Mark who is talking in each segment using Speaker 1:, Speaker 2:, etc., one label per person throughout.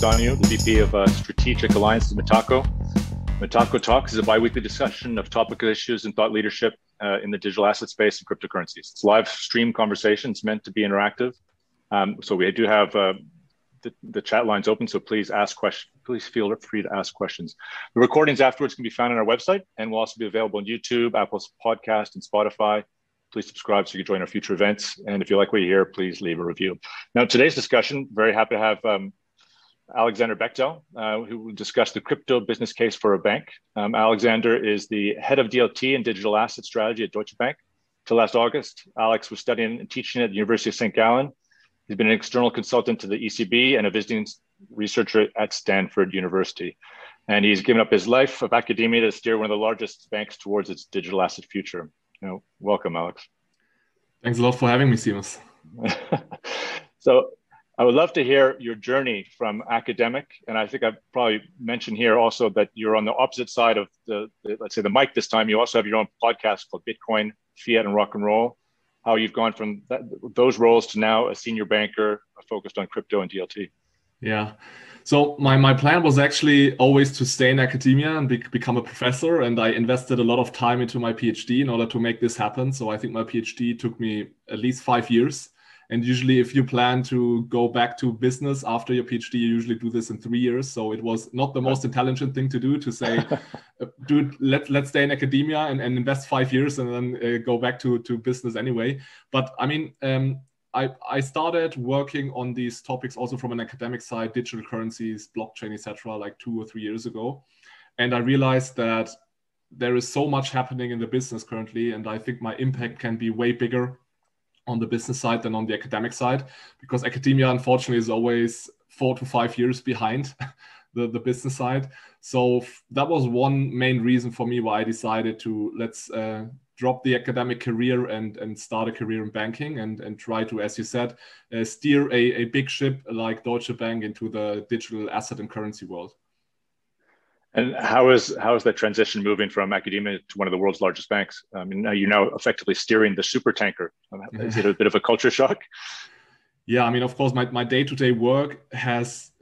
Speaker 1: The VP of uh, Strategic Alliance at Metaco. Metaco Talks is a bi-weekly discussion of topical issues and thought leadership uh, in the digital asset space and cryptocurrencies. It's live stream conversations meant to be interactive. Um, so we do have uh, the, the, chat lines open, so please ask questions. Please feel free to ask questions. The recordings afterwards can be found on our website and will also be available on YouTube, Apple's podcast, and Spotify. Please subscribe so you can join our future events. And if you like what you hear, please leave a review. Now, today's discussion, very happy to have um, Alexander Bechtel, uh, who will discuss the crypto business case for a bank. Um, Alexander is the head of DLT and digital asset strategy at Deutsche Bank. Till last August, Alex was studying and teaching at the University of St. Gallen. He's been an external consultant to the ECB and a visiting researcher at Stanford University. And he's given up his life of academia to steer one of the largest banks towards its digital asset future. You know, welcome, Alex.
Speaker 2: Thanks a lot for having me, Seamus.
Speaker 1: so I would love to hear your journey from academic, and I think I've probably mentioned here also that you're on the opposite side of the, the, let's say the mic this time. You also have your own podcast called Bitcoin, Fiat, and Rock and Roll. How you've gone from that, those roles to now a senior banker focused on crypto and DLT.
Speaker 2: Yeah. So my, my plan was actually always to stay in academia and be, become a professor. And I invested a lot of time into my PhD in order to make this happen. So I think my PhD took me at least five years. And usually, if you plan to go back to business after your PhD, you usually do this in three years. So it was not the most intelligent thing to do to say, uh, dude, let, let's stay in academia and, and invest five years and then uh, go back to, to business anyway. But I mean, um, I, I started working on these topics also from an academic side, digital currencies, blockchain, etc., like two or three years ago. And I realized that there is so much happening in the business currently, and I think my impact can be way bigger on the business side than on the academic side, because academia, unfortunately, is always four to five years behind the, the business side. So that was one main reason for me why I decided to let's uh, drop the academic career and and start a career in banking and and try to as you said uh, steer a, a big ship like Deutsche Bank into the digital asset and currency world
Speaker 1: and how is how is that transition moving from academia to one of the world's largest banks? I mean, you're now effectively steering the super tanker. Is it a bit of a culture shock?
Speaker 2: Yeah, I mean, of course, my, my day-to-day work has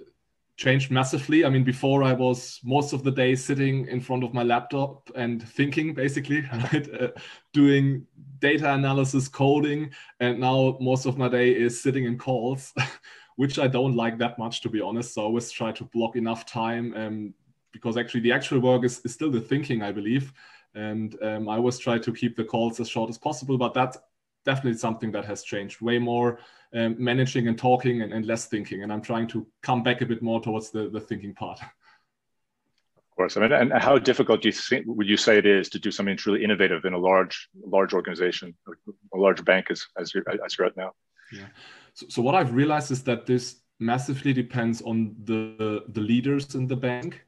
Speaker 2: changed massively. I mean, before I was most of the day sitting in front of my laptop and thinking, basically, right? uh, doing data analysis, coding, and now most of my day is sitting in calls, which I don't like that much, to be honest. So I always try to block enough time um, because actually the actual work is, is still the thinking, I believe. And um, I always try to keep the calls as short as possible, but that's definitely something that has changed. Way more um, managing and talking and, and, less thinking. And I'm trying to come back a bit more towards the, the thinking part.
Speaker 1: Of course. I mean, and how difficult do you think, would you say it is to do something truly innovative in a large, large organization, a large bank as, as, you're, as you're at now?
Speaker 2: Yeah. So, so what I've realized is that this massively depends on the, the leaders in the bank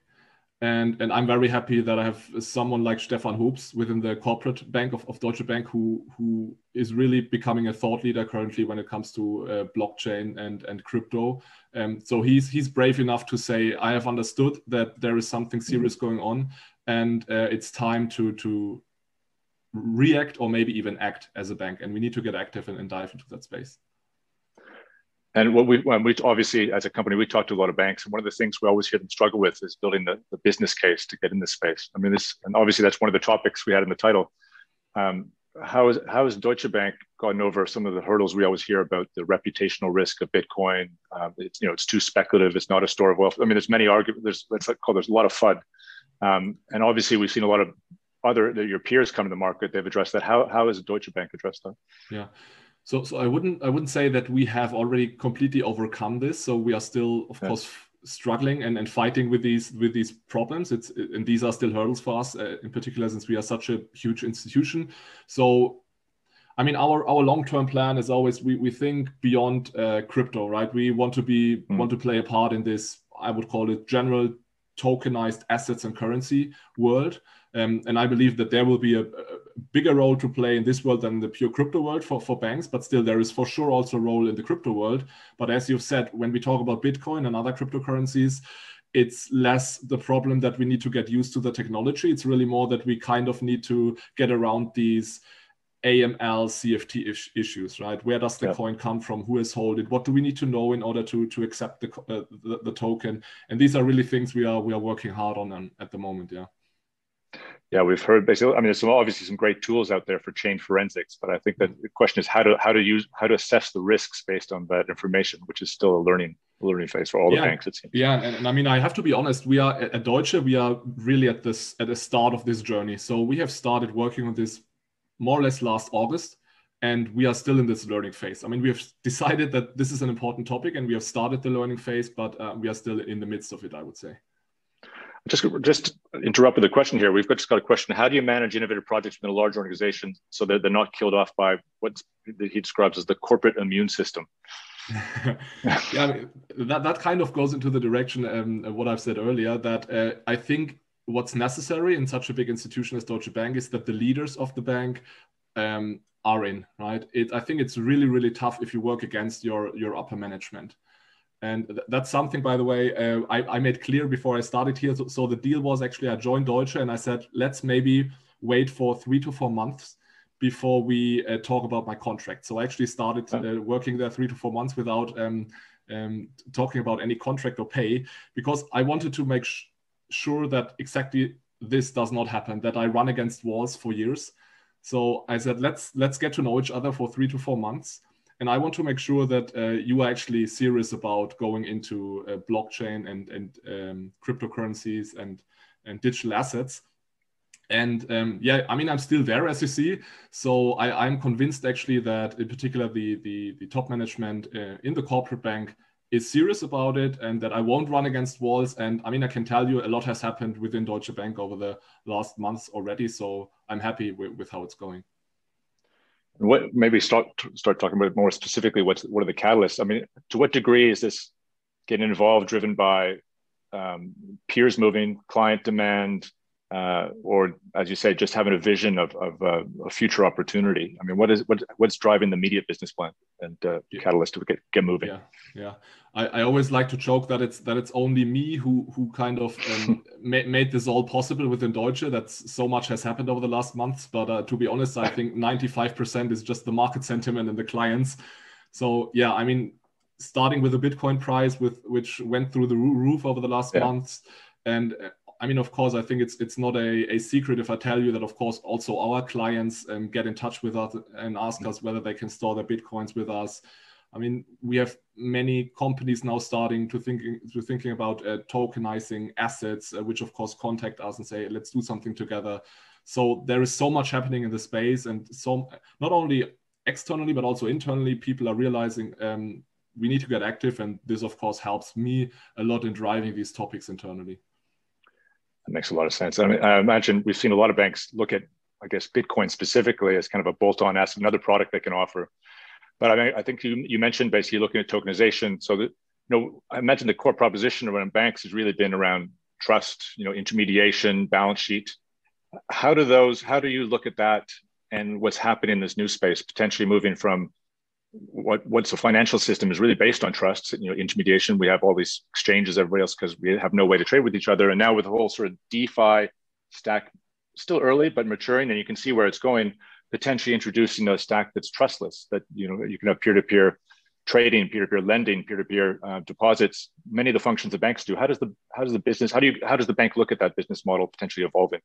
Speaker 2: and and I'm very happy that I have someone like Stefan Hoops within the corporate bank of, of Deutsche Bank who who is really becoming a thought leader currently when it comes to uh, blockchain and and crypto. Um, so he's he's brave enough to say I have understood that there is something serious going on and uh, it's time to to react or maybe even act as a bank and we need to get active and, and dive into that space.
Speaker 1: And what we, when we obviously, as a company, we talk to a lot of banks, and one of the things we always hear them struggle with is building the, the business case to get in this space. I mean, this, and obviously that's one of the topics we had in the title. Um, how is how has Deutsche Bank gotten over some of the hurdles we always hear about the reputational risk of Bitcoin? Um, it's you know it's too speculative. It's not a store of wealth. I mean, there's many arguments. There's let's call there's a lot of FUD, um, and obviously we've seen a lot of other your peers come to the market. They've addressed that. How how has Deutsche Bank addressed that?
Speaker 2: Yeah. So, so I wouldn't I wouldn't say that we have already completely overcome this. So we are still, of yeah. course, struggling and, and fighting with these with these problems. It's and these are still hurdles for us, uh, in particular since we are such a huge institution. So, I mean, our our long term plan is always we we think beyond uh, crypto, right? We want to be mm. want to play a part in this. I would call it general tokenized assets and currency world. Um, and I believe that there will be a, a, bigger role to play in this world than the pure crypto world for, for banks, but still there is for sure also a role in the crypto world. But as you've said, when we talk about Bitcoin and other cryptocurrencies, it's less the problem that we need to get used to the technology. It's really more that we kind of need to get around these AML, CFT is- issues, right? Where does the yeah. coin come from? Who has hold it? What do we need to know in order to to accept the, uh, the, the token? And these are really things we are we are working hard on at the moment. Yeah.
Speaker 1: Yeah, we've heard basically. I mean, there's some obviously some great tools out there for chain forensics, but I think that the question is how to how to use how to assess the risks based on that information, which is still a learning learning phase for all
Speaker 2: yeah.
Speaker 1: the banks. It seems.
Speaker 2: Yeah, and, and, I mean, I have to be honest. We are at Deutsche. We are really at this at the start of this journey. So we have started working on this more or less last August, and we are still in this learning phase. I mean, we have decided that this is an important topic, and we have started the learning phase, but uh, we are still in the midst of it. I would say.
Speaker 1: Just just interrupt with a question here. We've just got a question. How do you manage innovative projects within a large organization so that they're not killed off by what he describes as the corporate immune system?
Speaker 2: yeah, I mean, that that kind of goes into the direction um, of what I've said earlier. That uh, I think what's necessary in such a big institution as Deutsche Bank is that the leaders of the bank um, are in, right? It, I think it's really, really tough if you work against your, your upper management. And th- that's something, by the way, uh, I, I, made clear before I started here. So, so, the deal was actually I joined Deutsche and I said, let's maybe wait for three to four months before we uh, talk about my contract. So I actually started uh, working there three to four months without um, um, talking about any contract or pay because I wanted to make sh- sure that exactly this does not happen that i run against walls for years so i said let's let's get to know each other for three to four months and i want to make sure that uh, you are actually serious about going into uh, blockchain and and um, cryptocurrencies and and digital assets and um, yeah i mean i'm still there as you see so I, i'm convinced actually that in particular the the, the top management uh, in the corporate bank is serious about it and that I won't run against walls. And I mean, I can tell you a lot has happened within Deutsche Bank over the last months already. So I'm happy with, with how it's going.
Speaker 1: What maybe start start talking about more specifically what's what are the catalysts? I mean, to what degree is this getting involved driven by um, peers moving, client demand, uh, or as you say, just having a vision of, of uh, a future opportunity? I mean, what is what what's driving the immediate business plan and uh, yeah. catalyst to get, get moving?
Speaker 2: Yeah, yeah. I, I always like to joke that it's that it's only me who who kind of um, ma- made this all possible within Deutsche. That's so much has happened over the last months. But uh, to be honest, I think 95% is just the market sentiment and the clients. So yeah, I mean, starting with the Bitcoin price, with which went through the roof over the last yeah. months, and uh, I mean, of course, I think it's it's not a, a secret if I tell you that, of course, also our clients um, get in touch with us and ask us whether they can store their bitcoins with us. I mean, we have many companies now starting to thinking to thinking about uh, tokenizing assets, uh, which of course contact us and say, let's do something together. So there is so much happening in the space, and so not only externally but also internally, people are realizing um, we need to get active, and this of course helps me a lot in driving these topics internally.
Speaker 1: That makes a lot of sense. I, mean, I imagine we've seen a lot of banks look at, I guess, Bitcoin specifically as kind of a bolt-on asset, another product they can offer. But I mean, I think you, you mentioned basically looking at tokenization. So that, you know, I imagine the core proposition around banks has really been around trust, you know, intermediation, balance sheet. How do those, how do you look at that and what's happening in this new space, potentially moving from what what's the financial system is really based on trust you know intermediation. We have all these exchanges everybody else because we have no way to trade with each other. And now with the whole sort of defi stack still early but maturing and you can see where it's going potentially introducing a stack that's trustless that you know you can have peer-to-peer trading, peer-to-peer lending, peer-to-peer uh, deposits, many of the functions that banks do. How does the how does the business how do you how does the bank look at that business model potentially evolving?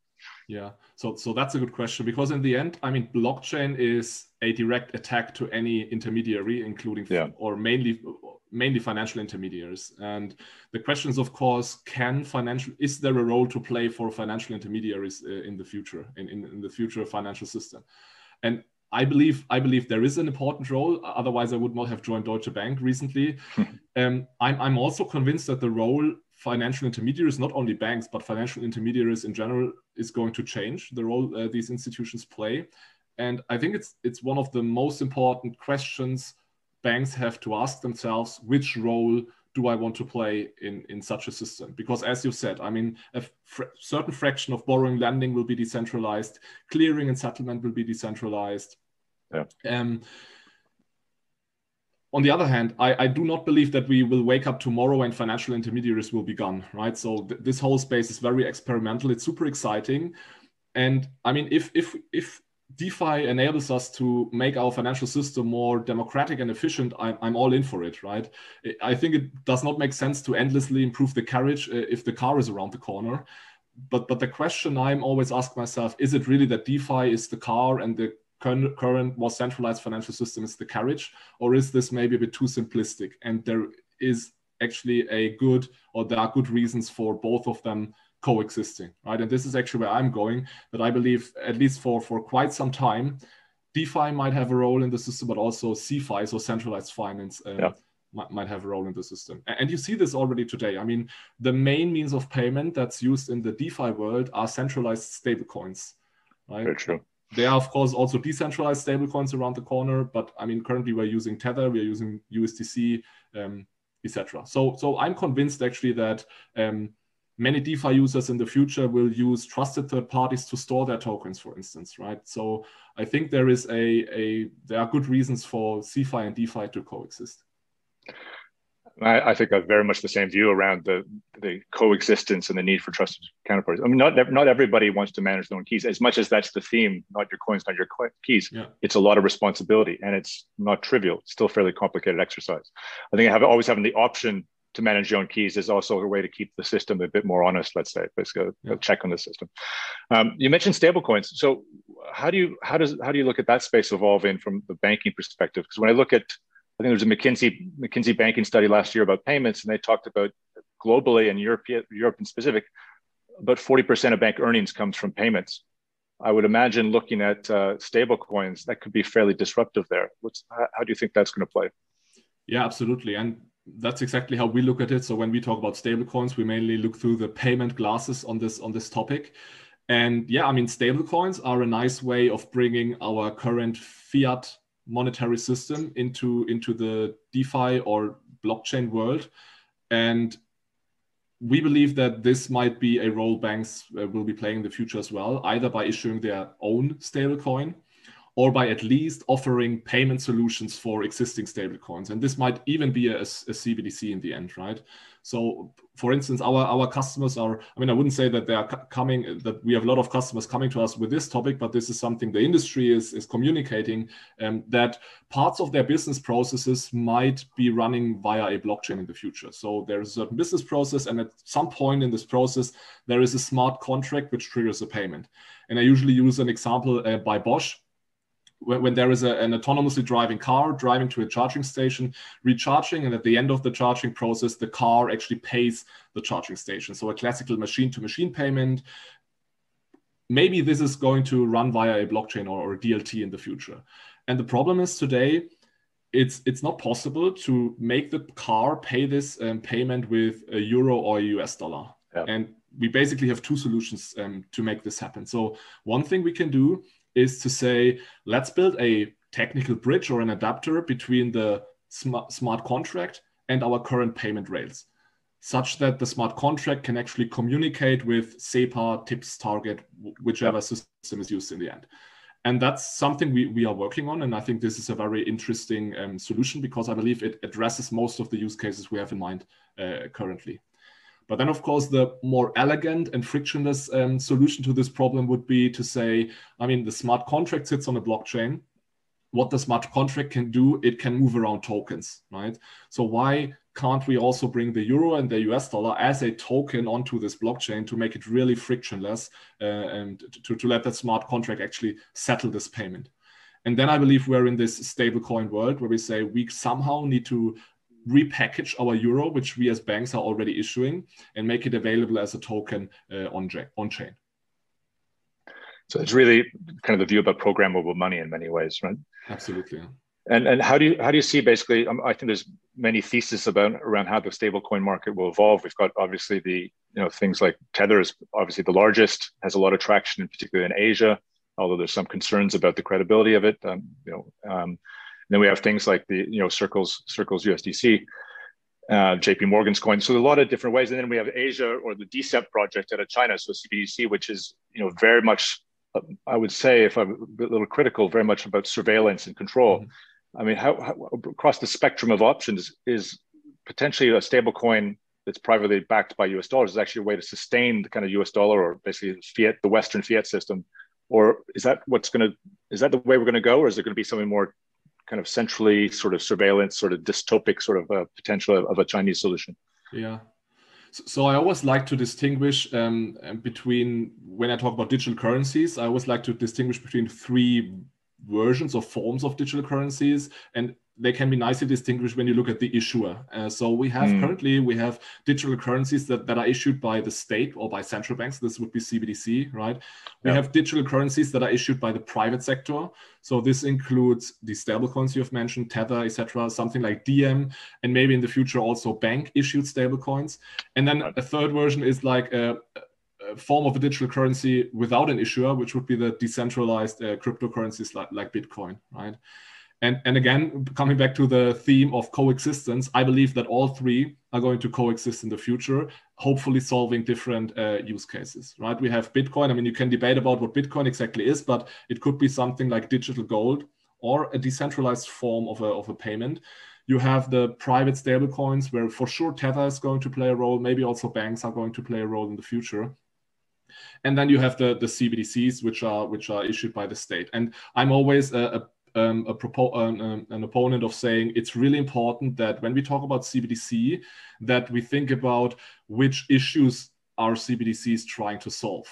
Speaker 2: Yeah, so so that's a good question because in the end, I mean, blockchain is a direct attack to any intermediary, including yeah. or mainly mainly financial intermediaries. And the question is, of course, can financial is there a role to play for financial intermediaries uh, in the future in, in, in the future financial system? And I believe I believe there is an important role. Otherwise, I would not have joined Deutsche Bank recently. um, I'm, I'm also convinced that the role financial intermediaries, not only banks but financial intermediaries in general, is going to change. The role uh, these institutions play, and I think it's it's one of the most important questions banks have to ask themselves: which role do I want to play in, in such a system? Because as you said, I mean, a fr certain fraction of borrowing lending will be decentralized, clearing and settlement will be decentralized. Um, on the other hand, I, I, do not believe that we will wake up tomorrow and financial intermediaries will be gone, right? So th this whole space is very experimental. It's super exciting, and I mean, if if if DeFi enables us to make our financial system more democratic and efficient, I'm, I'm, all in for it, right? I think it does not make sense to endlessly improve the carriage uh, if the car is around the corner. But but the question I'm always asking myself is it really that DeFi is the car and the current, more centralized financial system is the carriage, or is this maybe a bit too simplistic? And there is actually a good or there are good reasons for both of them coexisting, right? And this is actually where I'm going. That I believe, at least for for quite some time, DeFi might have a role in the system, but also CeFi, so centralized finance, um, yeah. might, might have a role in the system. And you see this already today. I mean, the main means of payment that's used in the DeFi world are centralized stablecoins, right?
Speaker 1: Very true.
Speaker 2: There are, of course, also decentralized stablecoins around the corner, but I mean, currently we're using Tether, we're using USDC, um, etc. So, so I'm convinced actually that um, many DeFi users in the future will use trusted third parties to store their tokens, for instance, right? So I think there is a, a there are good reasons for CeFi and DeFi to coexist.
Speaker 1: I, I, think I have very much the same view around the the coexistence and the need for trusted counterparties. I mean, not not everybody wants to manage their own keys. As much as that's the theme, not your coins, not your keys. Yeah. It's a lot of responsibility, and it's not trivial. It's still fairly complicated exercise. I think I have always having the option to manage your own keys is also a way to keep the system a bit more honest. Let's say, basically, yeah. a check on the system. Um, you mentioned stablecoins. So, how do you how does how do you look at that space evolving from the banking perspective? Because when I look at I think there was a McKinsey McKinsey banking study last year about payments, and they talked about globally and Europe, Europe in specific, about 40% of bank earnings comes from payments. I would imagine looking at uh, stable coins, that could be fairly disruptive there. What's, how, do you think that's going to play?
Speaker 2: Yeah, absolutely. And that's exactly how we look at it. So when we talk about stablecoins, we mainly look through the payment glasses on this on this topic. And yeah, I mean, stablecoins are a nice way of bringing our current fiat monetary system into into the DeFi or blockchain world. And we believe that this might be a role banks uh, will be playing in the future as well, either by issuing their own stablecoin or by at least offering payment solutions for existing stablecoins. And this might even be a, a, CBDC in the end, right? So, for instance, our, our customers are, I mean, I wouldn't say that they are coming, that we have a lot of customers coming to us with this topic, but this is something the industry is, is communicating um, that parts of their business processes might be running via a blockchain in the future. So, there is a certain business process, and at some point in this process, there is a smart contract which triggers a payment. And I usually use an example uh, by Bosch when, when there is a, an autonomously driving car driving to a charging station, recharging, and at the end of the charging process, the car actually pays the charging station. So a classical machine to machine payment. Maybe this is going to run via a blockchain or, or DLT in the future. And the problem is today, it's it's not possible to make the car pay this um, payment with a euro or a US dollar. Yeah. And we basically have two solutions um, to make this happen. So one thing we can do is to say, let's build a technical bridge or an adapter between the smart, smart contract and our current payment rails, such that the smart contract can actually communicate with SEPA, TIPS, Target, whichever system is used in the end. And that's something we, we are working on. And I think this is a very interesting um, solution because I believe it addresses most of the use cases we have in mind uh, currently. But then, of course, the more elegant and frictionless um, solution to this problem would be to say, I mean, the smart contract sits on a blockchain. What the smart contract can do, it can move around tokens, right? So why can't we also bring the euro and the US dollar as a token onto this blockchain to make it really frictionless uh, and to, to let that smart contract actually settle this payment? And then I believe we're in this stablecoin world where we say we somehow need to repackage our euro, which we as banks are already issuing, and make it available as a token uh, on, on chain.
Speaker 1: So it's really kind of the view about programmable money in many ways, right?
Speaker 2: Absolutely.
Speaker 1: And and how do you how do you see basically? Um, I think there's many theses about around how the stablecoin market will evolve. We've got obviously the you know things like Tether is obviously the largest, has a lot of traction, particularly in Asia. Although there's some concerns about the credibility of it. Um, you know, um, then we have things like the you know Circles Circles USDC, uh, JP Morgan's coin. So a lot of different ways. And then we have Asia or the DCEP project out of China, so CBDC, which is you know very much, uh, I would say, if I'm a little critical, very much about surveillance and control. Mm-hmm. I mean, how, how, across the spectrum of options is potentially a stable coin that's privately backed by US dollars is actually a way to sustain the kind of US dollar or basically fiat, the Western fiat system or is that what's going to is that the way we're going to go, or is there going to be something more kind of centrally sort of surveillance, sort of dystopic sort of uh, potential of, of a Chinese solution?
Speaker 2: Yeah. So I always like to distinguish um, between when I talk about digital currencies. I always like to distinguish between three versions or forms of digital currencies, and they can be nicely distinguished when you look at the issuer. Uh, so we have mm. currently we have digital currencies that, that are issued by the state or by central banks. This would be CBDC, right? We yeah. have digital currencies that are issued by the private sector. So this includes the stablecoins you have mentioned, Tether, etc., something like Diem, and maybe in the future also bank issued stablecoins. And then a third version is like a, a form of a digital currency without an issuer, which would be the decentralized uh, cryptocurrencies like, like Bitcoin, right? And, and again, coming back to the theme of coexistence, I believe that all three are going to coexist in the future, hopefully solving different uh, use cases, right? We have Bitcoin. I mean, you can debate about what Bitcoin exactly is, but it could be something like digital gold or a decentralized form of a, of a payment. You have the private stablecoins where for sure Tether is going to play a role. Maybe also banks are going to play a role in the future and then you have the the CBDCs, which are which are issued by the state. And I'm always a, a um, a propo- um, an opponent of saying it's really important that when we talk about CBDC, that we think about which issues our CBDC is trying to solve.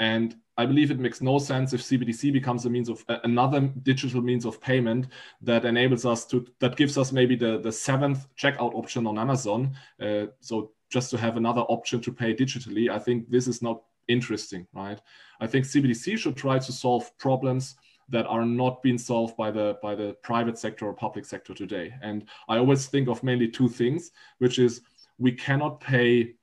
Speaker 2: And I believe it makes no sense if CBDC becomes a means of uh, another digital means of payment that enables us to that gives us maybe the the seventh checkout option on Amazon. Uh, so just to have another option to pay digitally, I think this is not interesting, right? I think CBDC should try to solve problems that are not being solved by the by the private sector or public sector today. And I always think of mainly two things, which is we cannot pay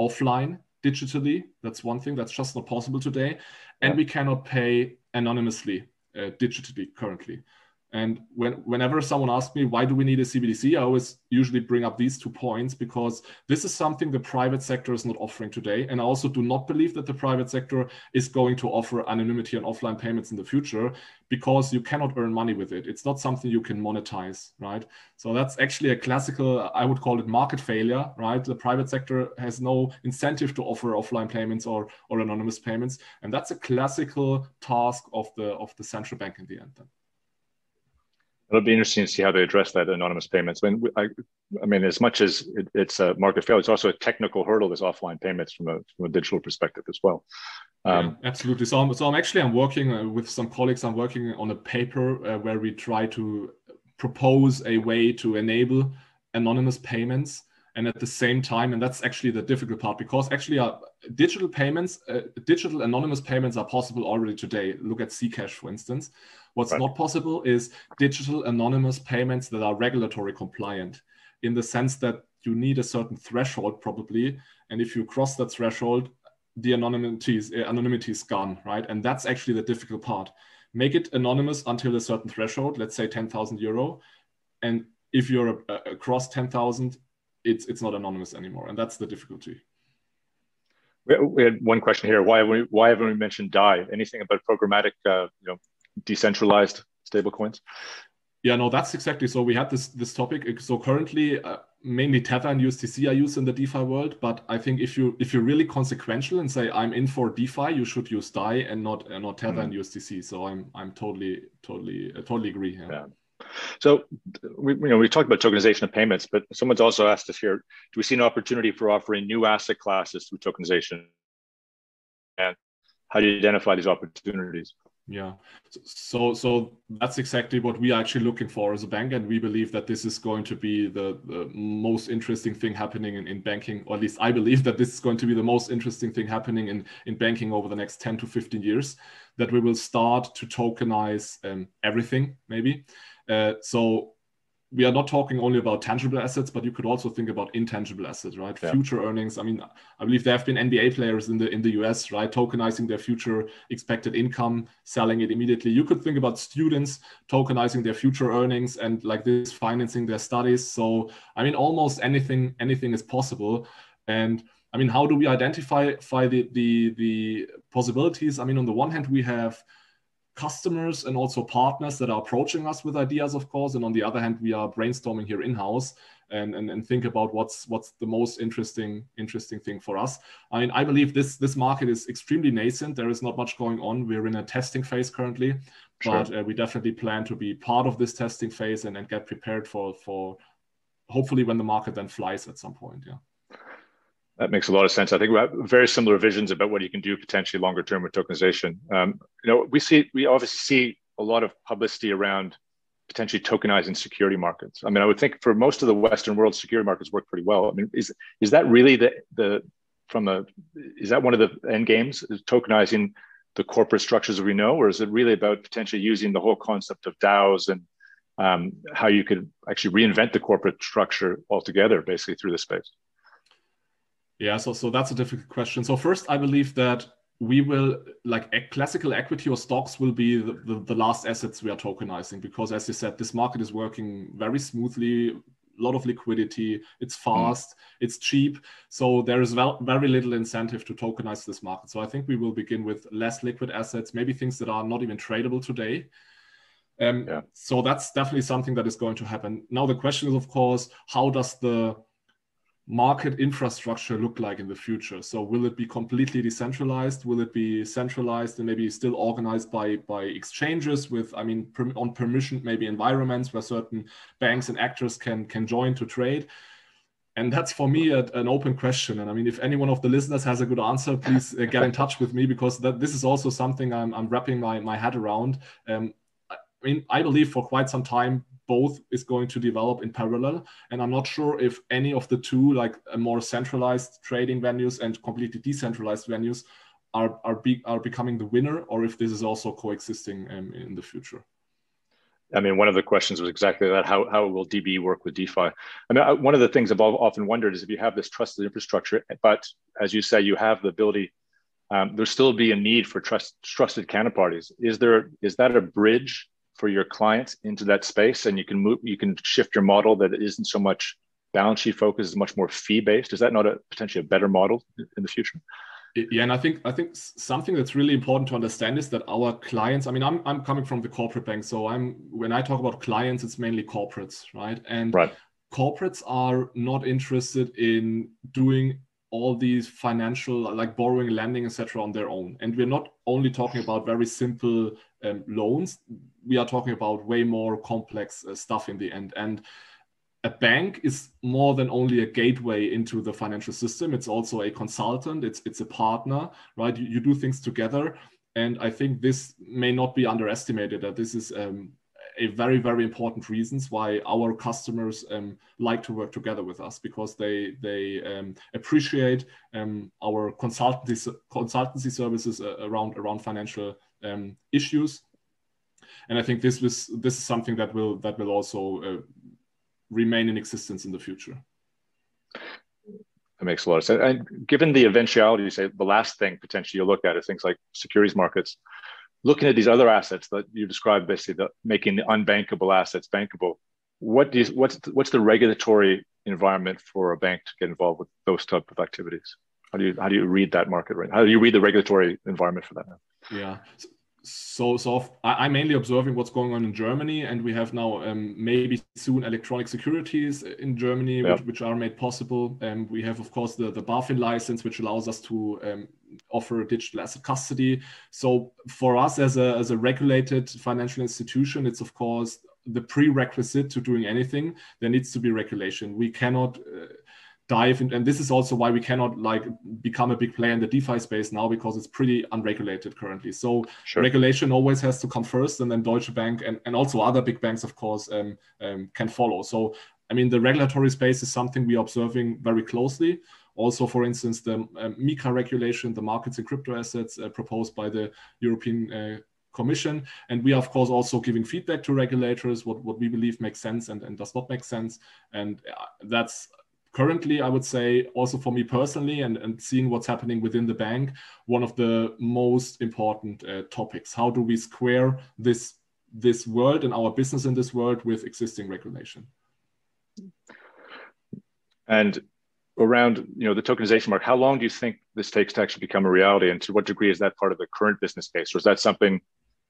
Speaker 2: offline digitally. That's one thing that's just not possible today, and we cannot pay anonymously uh, digitally currently. And when, whenever someone asks me, why do we need a CBDC? I always usually bring up these two points because this is something the private sector is not offering today. And I also do not believe that the private sector is going to offer anonymity on offline payments in the future because you cannot earn money with it. It's not something you can monetize, right? So that's actually a classical, I would call it market failure, right? The private sector has no incentive to offer offline payments or, or anonymous payments. And that's a classical task of the, of the central bank in the end. Then.
Speaker 1: It'll be interesting to see how they address that anonymous payments. I mean, I, I mean, as much as it, it's a market failure, it's also a technical hurdle. This offline payments from a from a digital perspective as well.
Speaker 2: Um, yeah, absolutely. So, I'm, so I'm actually I'm working uh, with some colleagues. I'm working on a paper uh, where we try to propose a way to enable anonymous payments and at the same time and that's actually the difficult part because actually uh, digital payments uh, digital anonymous payments are possible already today look at zcash for instance what's right. not possible is digital anonymous payments that are regulatory compliant in the sense that you need a certain threshold probably and if you cross that threshold the anonymity is, uh, anonymity is gone right and that's actually the difficult part make it anonymous until a certain threshold let's say 10000 euro and if you're uh, across 10000 it's it's not anonymous anymore, and that's the difficulty.
Speaker 1: We had one question here. Why we, why haven't we mentioned DAI? Anything about programmatic, uh, you know, decentralized stablecoins?
Speaker 2: Yeah, no, that's exactly. So we had this this topic. So currently, uh, mainly Tether and USDC are used in the DeFi world. But I think if you if you're really consequential and say I'm in for DeFi, you should use DAI and not uh, not Tether mm. and USDC. So I'm I'm totally totally uh, totally agree.
Speaker 1: Yeah. yeah. So we, you know, we talked about tokenization of payments, but someone's also asked us here, do we see an opportunity for offering new asset classes through tokenization? And how do you identify these opportunities?
Speaker 2: Yeah, so so that's exactly what we are actually looking for as a bank, and we believe that this is going to be the, the most interesting thing happening in, in banking, or at least I believe that this is going to be the most interesting thing happening in, in banking over the next 10 to 15 years, that we will start to tokenize um, everything, maybe. Uh, so we are not talking only about tangible assets, but you could also think about intangible assets, right? Yeah. Future earnings. I mean, I believe there have been NBA players in the in the US, right, tokenizing their future expected income, selling it immediately. You could think about students tokenizing their future earnings and like this financing their studies. So I mean, almost anything anything is possible. And I mean, how do we identify the the the possibilities? I mean, on the one hand, we have customers and also partners that are approaching us with ideas, of course. And on the other hand, we are brainstorming here in-house and, and, and think about what's what's the most interesting interesting thing for us. I mean, I believe this this market is extremely nascent. There is not much going on. We're in a testing phase currently, Sure. But uh, we definitely plan to be part of this testing phase and, and get prepared for for hopefully when the market then flies at some point. Yeah.
Speaker 1: That makes a lot of sense. I think we have very similar visions about what you can do potentially longer term with tokenization. Um, you know, we see we obviously see a lot of publicity around potentially tokenizing security markets. I mean, I would think for most of the Western world, security markets work pretty well. I mean, is is that really the the from a is that one of the end games is tokenizing the corporate structures we know, or is it really about potentially using the whole concept of DAOs and um, how you could actually reinvent the corporate structure altogether, basically through the space?
Speaker 2: Yeah, so so that's a difficult question. So first, I believe that we will like classical equity or stocks will be the, the, the, last assets we are tokenizing because as you said this market is working very smoothly a lot of liquidity it's mm. fast mm. it's cheap so there is well, very little incentive to tokenize this market so i think we will begin with less liquid assets maybe things that are not even tradable today um, yeah. so that's definitely something that is going to happen now the question is of course how does the market infrastructure look like in the future? So will it be completely decentralized? Will it be centralized and maybe still organized by by exchanges with, I mean, per, on permission maybe environments where certain banks and actors can can join to trade? And that's for me a, an open question. And I mean, if any one of the listeners has a good answer, please uh, get in touch with me because that this is also something I'm, I'm wrapping my, my head around. Um, I mean, I believe for quite some time both is going to develop in parallel. And I'm not sure if any of the two, like more centralized trading venues and completely decentralized venues, are are, be, are becoming the winner, or if this is also coexisting um, in the future.
Speaker 1: I mean, one of the questions was exactly that: how how will DB work with DeFi? I mean, one of the things I've often wondered is if you have this trusted infrastructure, but as you say, you have the ability. Um, there'll still be a need for trust, trusted counterparties. Is there is that a bridge for your clients into that space and you can move you can shift your model that isn't so much balance sheet focused is much more fee based is that not a potentially a better model in the future?
Speaker 2: Yeah and i think i think something that's really important to understand is that our clients i mean i'm, I'm coming from the corporate bank so i'm when i talk about clients it's mainly corporates right? And
Speaker 1: right.
Speaker 2: corporates are not interested in doing all these financial like borrowing lending etc on their own. And we're not only talking about very simple um, loans we are talking about way more complex uh, stuff in the end. And a bank is more than only a gateway into the financial system. It's also a consultant. It's it's a partner right? You, you do things together. And i think this may not be underestimated that this is um, a very very important reasons why our customers um, like to work together with us because they they um, appreciate um, our consultancy consultancy services uh, around around financial um, issues and I think this was this is something that will that will also uh, remain in existence in the future.
Speaker 1: That makes a lot of sense. And given the eventuality, you say the last thing potentially you look at is things like securities markets looking at these other assets that you described, basically the, making the unbankable assets bankable, what do you, what's the, what's the regulatory environment for a bank to get involved with those type of activities? How do you how do you read that market right? How do you read the regulatory environment for that? Now?
Speaker 2: Yeah. So, so so I'm mainly observing what's going on in Germany, and we have now um, maybe soon electronic securities in Germany, yeah. which, which, are made possible. And um, we have, of course, the, the BaFin license, which allows us to um, offer digital asset custody. So for us as a, as a regulated financial institution, it's of course the prerequisite to doing anything. There needs to be regulation. We cannot uh, dive in, and this is also why we cannot like become a big player in the DeFi space now because it's pretty unregulated currently. So sure. regulation always has to come first, and then Deutsche Bank and, and also other big banks, of course, um, um, can follow. So I mean, the regulatory space is something we are observing very closely. Also, for instance, the um, MiCA regulation, the markets in crypto assets uh, proposed by the European uh, Commission. And we are, of course, also giving feedback to regulators, what, what we believe makes sense and, and does not make sense. And uh, that's currently, I would say, also for me personally, and, and seeing what's happening within the bank, one of the most important uh, topics. How do we square this this world and our business in this world with existing regulation?
Speaker 1: And around you know the tokenization mark how long do you think this takes to actually become a reality and to what degree is that part of the current business case or is that something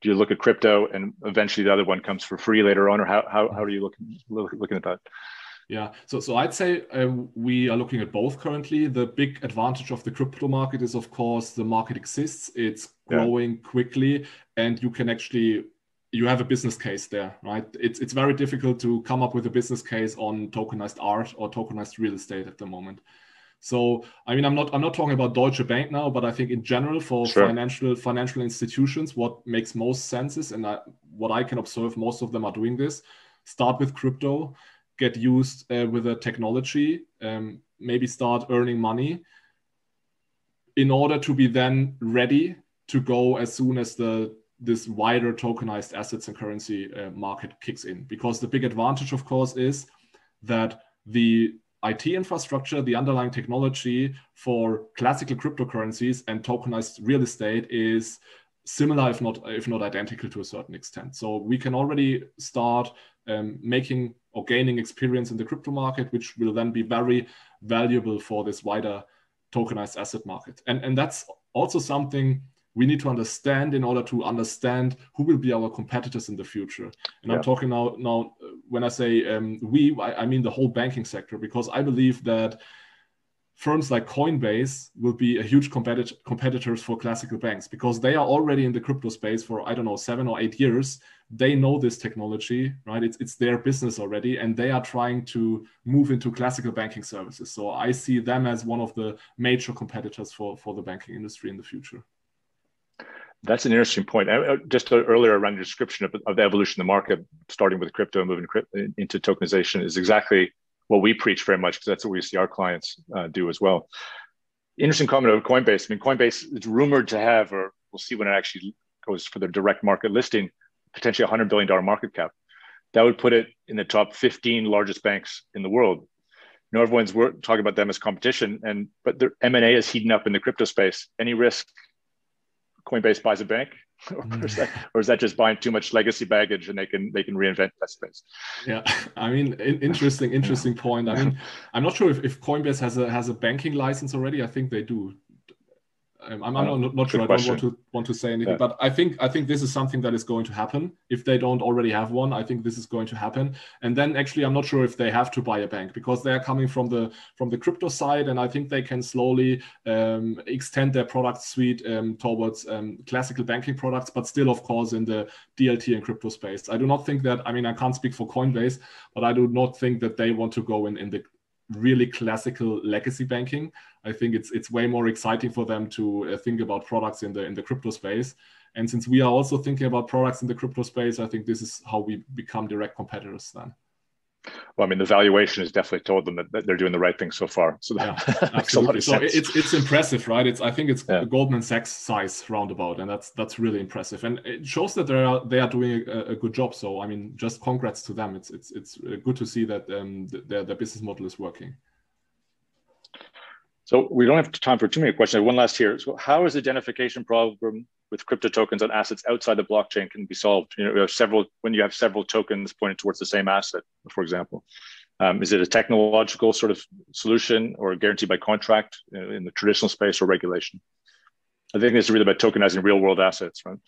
Speaker 1: do you look at crypto and eventually the other one comes for free later on or how, how, how are you looking looking at that
Speaker 2: yeah, so so I'd say uh, we are looking at both currently. The big advantage of the crypto market is, of course, the market exists. It's growing yeah. quickly, and you can actually you have a business case there, right? It's it's very difficult to come up with a business case on tokenized art or tokenized real estate at the moment. So I mean, I'm not I'm not talking about Deutsche Bank now, but I think in general for sure. financial financial institutions, what makes most sense is, and I, what I can observe, most of them are doing this. Start with crypto, get used uh, with the technology, um, maybe start earning money, in order to be then ready to go as soon as the this wider tokenized assets and currency uh, market kicks in. Because the big advantage, of course, is that the IT infrastructure, the underlying technology for classical cryptocurrencies and tokenized real estate is similar, if not if not identical, to a certain extent. So we can already start um, making or gaining experience in the crypto market, which will then be very valuable for this wider tokenized asset market. And and that's also something we need to understand in order to understand who will be our competitors in the future. And yeah. I'm talking now, now when I say um, we, I, I, mean the whole banking sector, because I believe that firms like Coinbase will be a huge competitor competitors for classical banks because they are already in the crypto space for I don't know seven or eight years. They know this technology, right? It's it's their business already, and they are trying to move into classical banking services. So I see them as one of the major competitors for for the banking industry in the future.
Speaker 1: That's an interesting point. Uh, uh, just uh, earlier around your description of, of, the evolution of the market, starting with crypto and moving into tokenization, is exactly what we preach very much because that's what we see our clients uh, do as well. Interesting comment about Coinbase. I mean, Coinbase is rumored to have, or we'll see when it actually goes for the direct market listing, potentially a $100 billion market cap. That would put it in the top 15 largest banks in the world. You know, everyone's talking about them as competition, and but their M&A is heating up in the crypto space. Any risk Coinbase buys a bank, or, is mm. that, or is that just buying too much legacy baggage and they can they can reinvent that space?
Speaker 2: Yeah, I mean, interesting, interesting point. I mean, I'm not sure if, if Coinbase has a has a banking license already. I think they do. I'm, I'm not, not sure. Question. I don't want to want to say anything, yeah. but I think I think this is something that is going to happen. If they don't already have one, I think this is going to happen. And then actually, I'm not sure if they have to buy a bank because they are coming from the from the crypto side, and I think they can slowly um, extend their product suite um, towards um, classical banking products, but still, of course, in the DLT and crypto space. I do not think that. I mean, I can't speak for Coinbase, but I do not think that they want to go in in the really classical legacy banking. I think it's it's way more exciting for them to uh, think about products in the in the crypto space. And since we are also thinking about products in the crypto space, I think this is how we become direct competitors then.
Speaker 1: Well, I mean, the valuation has definitely told them that, they're doing the right thing so far. So that yeah, makes a lot of
Speaker 2: sense. So it's it's impressive, right? It's I think it's yeah. Goldman Sachs size roundabout, and that's that's really impressive, and it shows that they are they are doing a, a good job. So I mean, just congrats to them. It's it's it's uh, good to see that um, their their business model is working.
Speaker 1: So we don't have time for too many questions. One last here. So how is identification problem with crypto tokens on assets outside the blockchain can be solved? You know, we have several when you have several tokens pointing towards the same asset, for example. Um, is it a technological sort of solution or guaranteed by contract in the traditional space or regulation? I think it's really about tokenizing real world assets, right?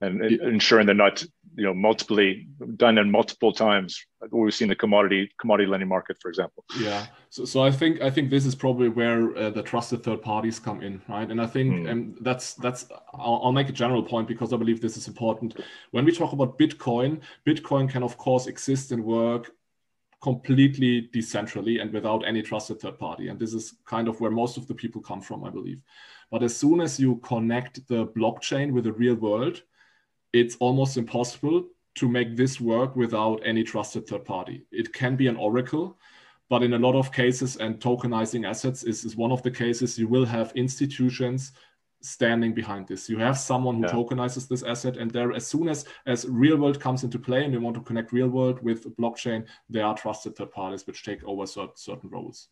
Speaker 1: And ensuring they're not you know multiply done in multiple times we've seen the commodity commodity lending market for example.
Speaker 2: Yeah. So, so i think i think this is probably where uh, the trusted third parties come in right? And i think mm. um, that's that's I'll, I'll, make a general point because i believe this is important. When we talk about bitcoin bitcoin can of course exist and work completely decentrally and without any trusted third party. And this is kind of where most of the people come from i believe. But as soon as you connect the blockchain with the real world it's almost impossible to make this work without any trusted third party. It can be an oracle, but in a lot of cases, and tokenizing assets is, is one of the cases, you will have institutions standing behind this. You have someone who yeah. tokenizes this asset, and there, as soon as as real world comes into play, and you want to connect real world with blockchain, there are trusted third parties which take over certain, certain roles.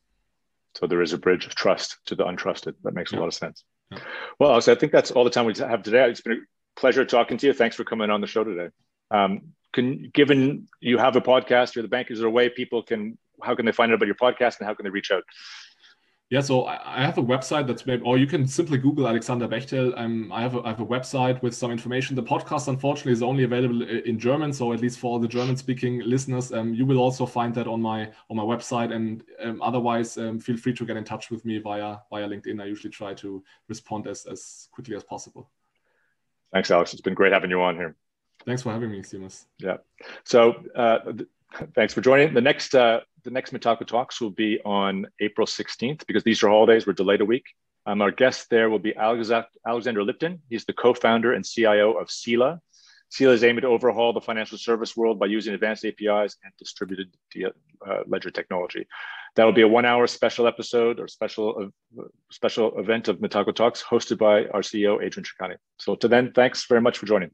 Speaker 1: So there is a bridge of trust to the untrusted. That makes yeah. a lot of sense. Yeah. Well, so I think that's all the time we have today. It's been pleasure talking to you. Thanks for coming on the show today. Um, can given you have a podcast, you're the bank, is there a way people can how can they find out about your podcast and how can they reach out?
Speaker 2: Yeah, so I have a website that's maybe, or you can simply Google Alexander Bechtel. Um, I have a, I have a website with some information. The podcast, unfortunately, is only available in German, so at least for the German-speaking listeners, um, you will also find that on my on my website. And um, otherwise, um, feel free to get in touch with me via via LinkedIn. I usually try to respond as as quickly as possible.
Speaker 1: Thanks, Alex. It's been great having you on here.
Speaker 2: Thanks for having me, Seamus.
Speaker 1: Yeah. So uh, th- thanks for joining. The next uh, the next Metaco Talks will be on April 16th because these are holidays. We're delayed a week. Um, our guest there will be Alexander Lipton. He's the co-founder and CIO of Sila. Sila is aiming to overhaul the financial service world by using advanced APIs and distributed uh, ledger technology. That will be a one-hour special episode or special uh, special event of Metaco Talks, hosted by our CEO Adrian Treccani. So to then, thanks very much for joining.